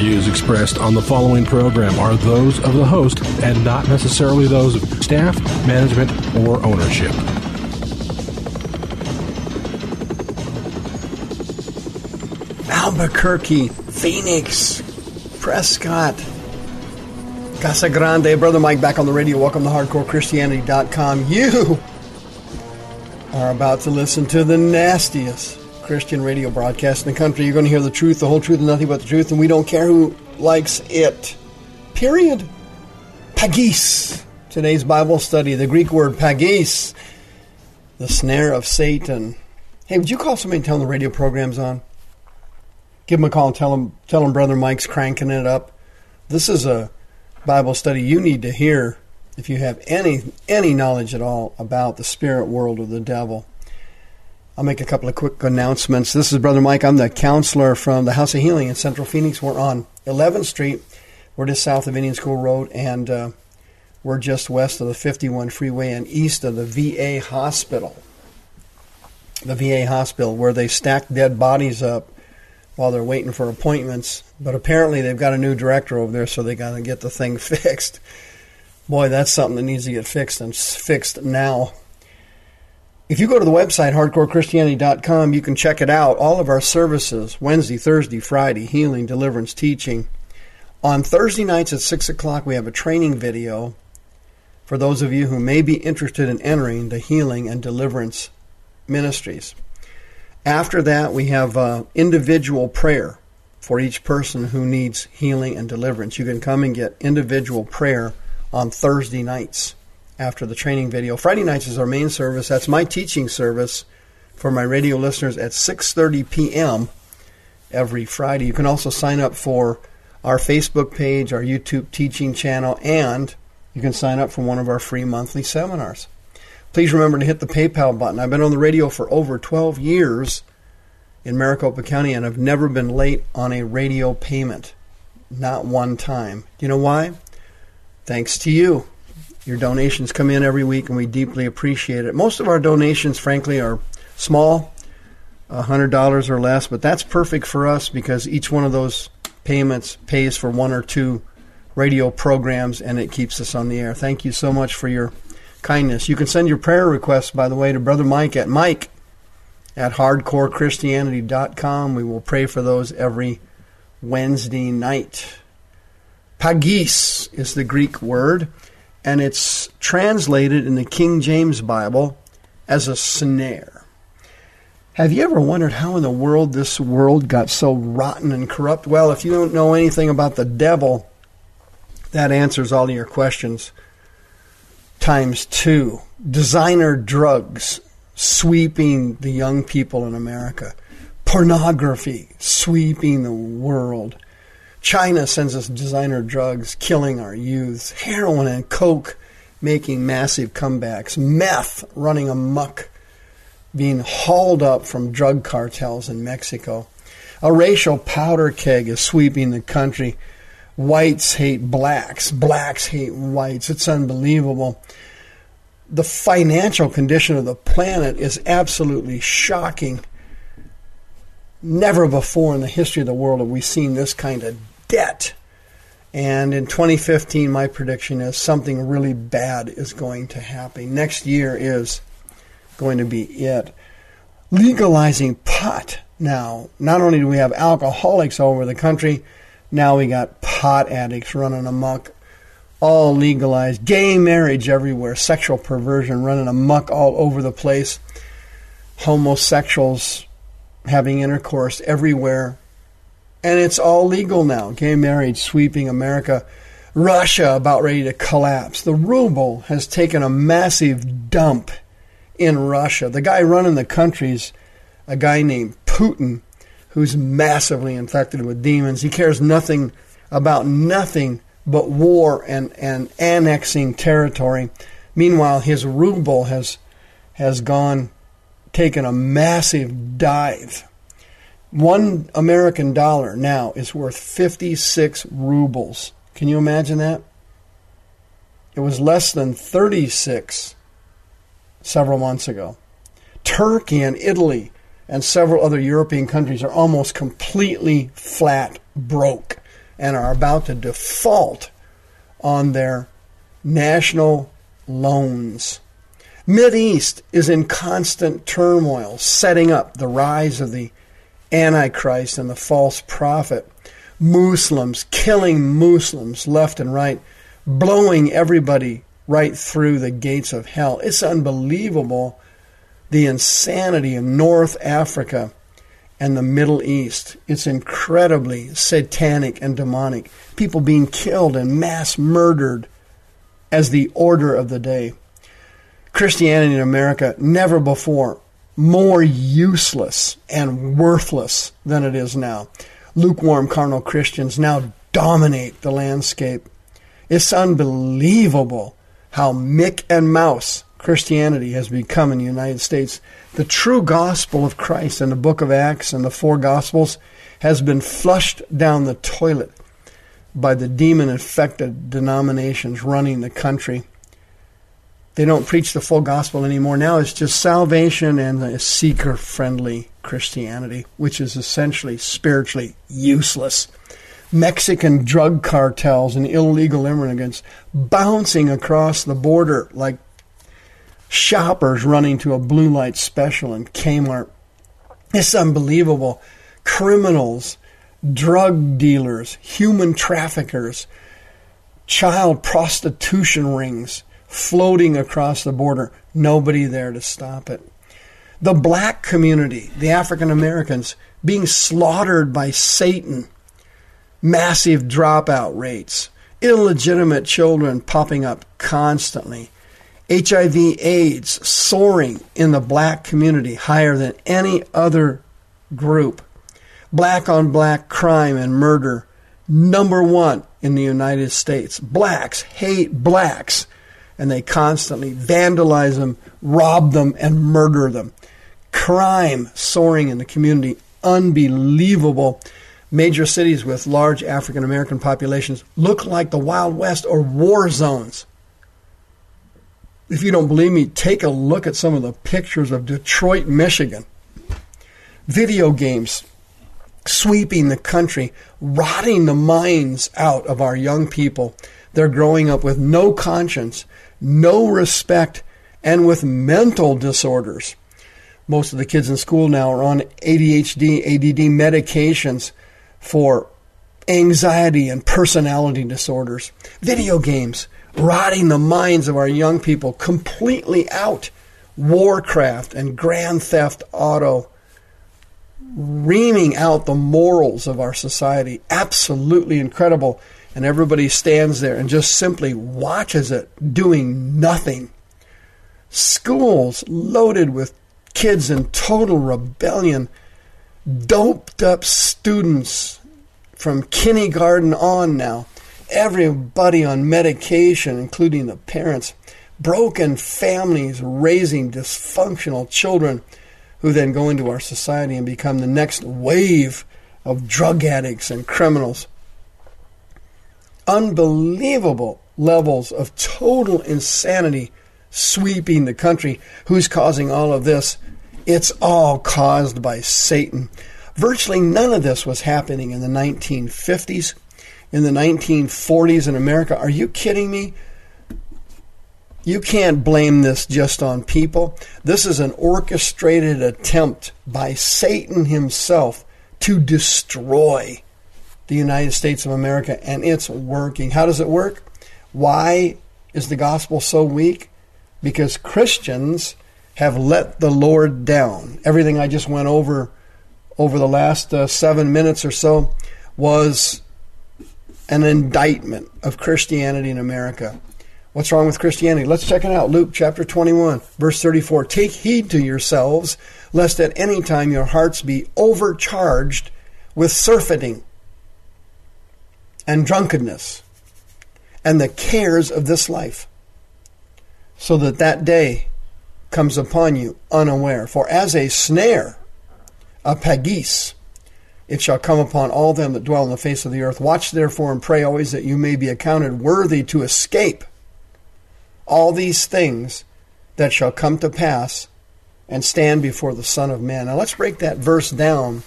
views expressed on the following program are those of the host and not necessarily those of staff, management, or ownership. Albuquerque, Phoenix, Prescott, Casa Grande. Brother Mike back on the radio. Welcome to HardcoreChristianity.com. You are about to listen to the nastiest Christian radio broadcast in the country. You're going to hear the truth, the whole truth, and nothing but the truth, and we don't care who likes it. Period. Pagis. Today's Bible study, the Greek word pagis, the snare of Satan. Hey, would you call somebody and tell them the radio program's on? Give them a call and tell them, tell them Brother Mike's cranking it up. This is a Bible study you need to hear if you have any any knowledge at all about the spirit world or the devil. I'll make a couple of quick announcements. This is Brother Mike. I'm the counselor from the House of Healing in Central Phoenix. We're on 11th Street. We're just south of Indian School Road, and uh, we're just west of the 51 freeway and east of the VA hospital. The VA hospital, where they stack dead bodies up while they're waiting for appointments. But apparently, they've got a new director over there, so they got to get the thing fixed. Boy, that's something that needs to get fixed and fixed now. If you go to the website, hardcorechristianity.com, you can check it out. All of our services Wednesday, Thursday, Friday, healing, deliverance, teaching. On Thursday nights at 6 o'clock, we have a training video for those of you who may be interested in entering the healing and deliverance ministries. After that, we have uh, individual prayer for each person who needs healing and deliverance. You can come and get individual prayer on Thursday nights after the training video. Friday nights is our main service. That's my teaching service for my radio listeners at 6:30 p.m. every Friday. You can also sign up for our Facebook page, our YouTube teaching channel, and you can sign up for one of our free monthly seminars. Please remember to hit the PayPal button. I've been on the radio for over 12 years in Maricopa County and I've never been late on a radio payment. Not one time. You know why? Thanks to you. Your donations come in every week and we deeply appreciate it. Most of our donations, frankly, are small, $100 or less, but that's perfect for us because each one of those payments pays for one or two radio programs and it keeps us on the air. Thank you so much for your kindness. You can send your prayer requests, by the way, to Brother Mike at Mike at hardcorechristianity.com. We will pray for those every Wednesday night. Pagis is the Greek word, and it's translated in the King James Bible as a snare. Have you ever wondered how in the world this world got so rotten and corrupt? Well, if you don't know anything about the devil, that answers all of your questions times two. Designer drugs sweeping the young people in America. Pornography sweeping the world. China sends us designer drugs, killing our youths. Heroin and coke making massive comebacks. Meth running amuck, being hauled up from drug cartels in Mexico. A racial powder keg is sweeping the country. Whites hate blacks. Blacks hate whites. It's unbelievable. The financial condition of the planet is absolutely shocking. Never before in the history of the world have we seen this kind of debt. And in 2015, my prediction is something really bad is going to happen. Next year is going to be it. Legalizing pot now. Not only do we have alcoholics all over the country, now we got pot addicts running amok, all legalized. Gay marriage everywhere, sexual perversion running amok all over the place. Homosexuals having intercourse everywhere. And it's all legal now. Gay marriage sweeping America. Russia about ready to collapse. The ruble has taken a massive dump in Russia. The guy running the country's a guy named Putin, who's massively infected with demons. He cares nothing about nothing but war and, and annexing territory. Meanwhile, his ruble has has gone taken a massive dive. One American dollar now is worth 56 rubles. Can you imagine that? It was less than 36 several months ago. Turkey and Italy and several other European countries are almost completely flat broke and are about to default on their national loans. East is in constant turmoil, setting up the rise of the Antichrist and the false prophet. Muslims killing Muslims left and right, blowing everybody right through the gates of hell. It's unbelievable the insanity of North Africa and the Middle East. It's incredibly satanic and demonic. People being killed and mass murdered as the order of the day. Christianity in America, never before more useless and worthless than it is now. Lukewarm carnal Christians now dominate the landscape. It's unbelievable how Mickey Mouse Christianity has become in the United States. The true gospel of Christ in the book of Acts and the four gospels has been flushed down the toilet by the demon infected denominations running the country. They don't preach the full gospel anymore. Now it's just salvation and seeker friendly Christianity, which is essentially spiritually useless. Mexican drug cartels and illegal immigrants bouncing across the border like shoppers running to a blue light special in Kmart. It's unbelievable. Criminals, drug dealers, human traffickers, child prostitution rings floating across the border. Nobody there to stop it. The black community, the African Americans, being slaughtered by Satan. Massive dropout rates. Illegitimate children popping up constantly. HIV AIDS soaring in the black community higher than any other group. Black on black crime and murder, number one in the United States. Blacks hate blacks and they constantly vandalize them, rob them, and murder them. Crime soaring in the community, unbelievable. Major cities with large African American populations look like the Wild West or war zones. If you don't believe me, take a look at some of the pictures of Detroit, Michigan. Video games sweeping the country, rotting the minds out of our young people. They're growing up with no conscience, no respect, and with mental disorders. Most of the kids in school now are on ADHD, ADD medications for anxiety and personality disorders. Video games rotting the minds of our young people completely out. Warcraft and Grand Theft Auto reaming out the morals of our society. Absolutely incredible and everybody stands there and just simply watches it doing nothing. Schools loaded with kids in total rebellion, doped up students from kindergarten on now, everybody on medication, including the parents, broken families raising dysfunctional children who then go into our society and become the next wave of drug addicts and criminals unbelievable levels of total insanity sweeping the country. Who's causing all of this? It's all caused by Satan. Virtually none of this was happening in the 1950s, in the 1940s in America. Are you kidding me? You can't blame this just on people. This is an orchestrated attempt by Satan himself to destroy the United States of America, and it's working. How does it work? Why is the gospel so weak? Because Christians have let the Lord down. Everything I just went over over the last uh, seven minutes or so was an indictment of Christianity in America. What's wrong with Christianity? Let's check it out. Luke chapter 21, verse 34. Take heed to yourselves, lest at any time your hearts be overcharged with surfeiting and drunkenness and the cares of this life, so that that day comes upon you unaware. For as a snare, a pagis, it shall come upon all them that dwell on the face of the earth. Watch therefore and pray always that you may be accounted worthy to escape all these things that shall come to pass and stand before the Son of Man. Now let's break that verse down.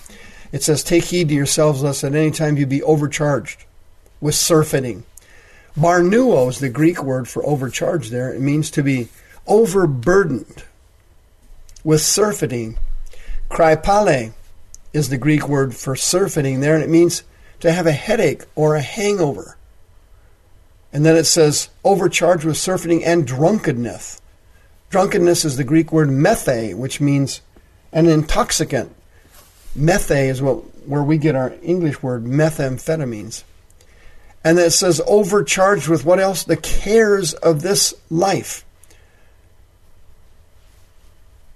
It says, Take heed to yourselves, lest at any time you be overcharged with surfeiting. Barnuo is the Greek word for overcharged there. It means to be overburdened with surfeiting. Krypale is the Greek word for surfeiting there, and it means to have a headache or a hangover. And then it says overcharged with surfeiting and drunkenness. Drunkenness is the Greek word methe, which means an intoxicant. Methe is what where we get our English word methamphetamines. And then it says overcharged with what else? The cares of this life.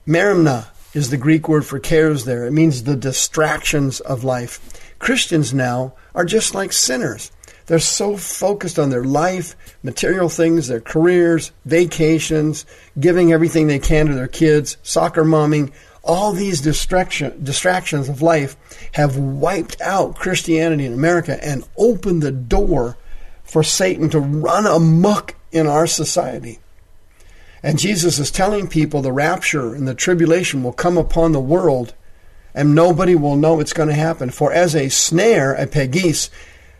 Merimna is the Greek word for cares there. It means the distractions of life. Christians now are just like sinners. They're so focused on their life, material things, their careers, vacations, giving everything they can to their kids, soccer momming. All these distraction, distractions of life have wiped out Christianity in America and opened the door for Satan to run amuck in our society. And Jesus is telling people the rapture and the tribulation will come upon the world and nobody will know it's going to happen. For as a snare, a pegis,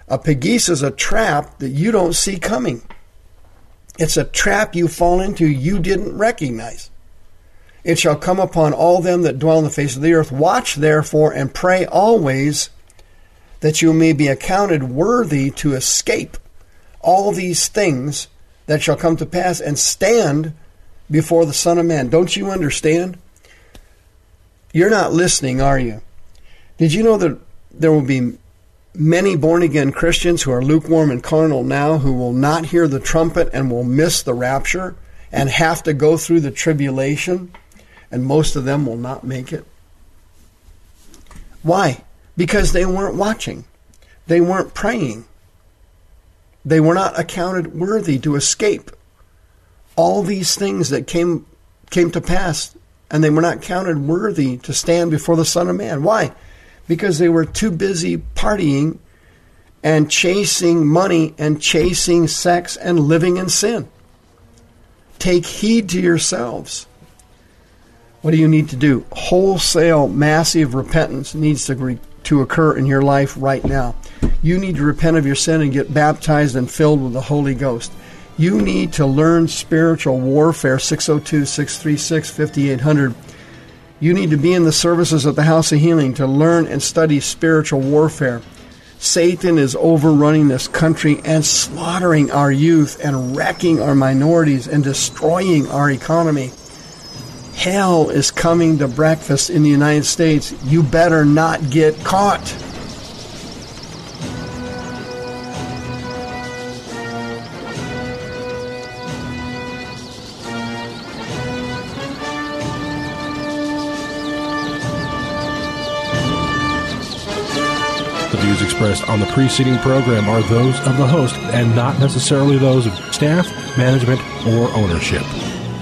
a pegis is a trap that you don't see coming. It's a trap you fall into you didn't recognize. It shall come upon all them that dwell on the face of the earth. Watch therefore and pray always that you may be accounted worthy to escape all these things that shall come to pass and stand before the Son of Man. Don't you understand? You're not listening, are you? Did you know that there will be many born again Christians who are lukewarm and carnal now who will not hear the trumpet and will miss the rapture and have to go through the tribulation, and most of them will not make it? Why? Because they weren't watching, they weren't praying, they were not accounted worthy to escape. All these things that came came to pass and they were not counted worthy to stand before the son of man. Why? Because they were too busy partying and chasing money and chasing sex and living in sin. Take heed to yourselves what do you need to do wholesale massive repentance needs to re- to occur in your life right now you need to repent of your sin and get baptized and filled with the holy ghost you need to learn spiritual warfare 602 636 5800. You need to be in the services of the House of Healing to learn and study spiritual warfare. Satan is overrunning this country and slaughtering our youth and wrecking our minorities and destroying our economy. Hell is coming to breakfast in the United States. You better not get caught. The views expressed on the preceding program are those of the host and not necessarily those of staff, management, or ownership.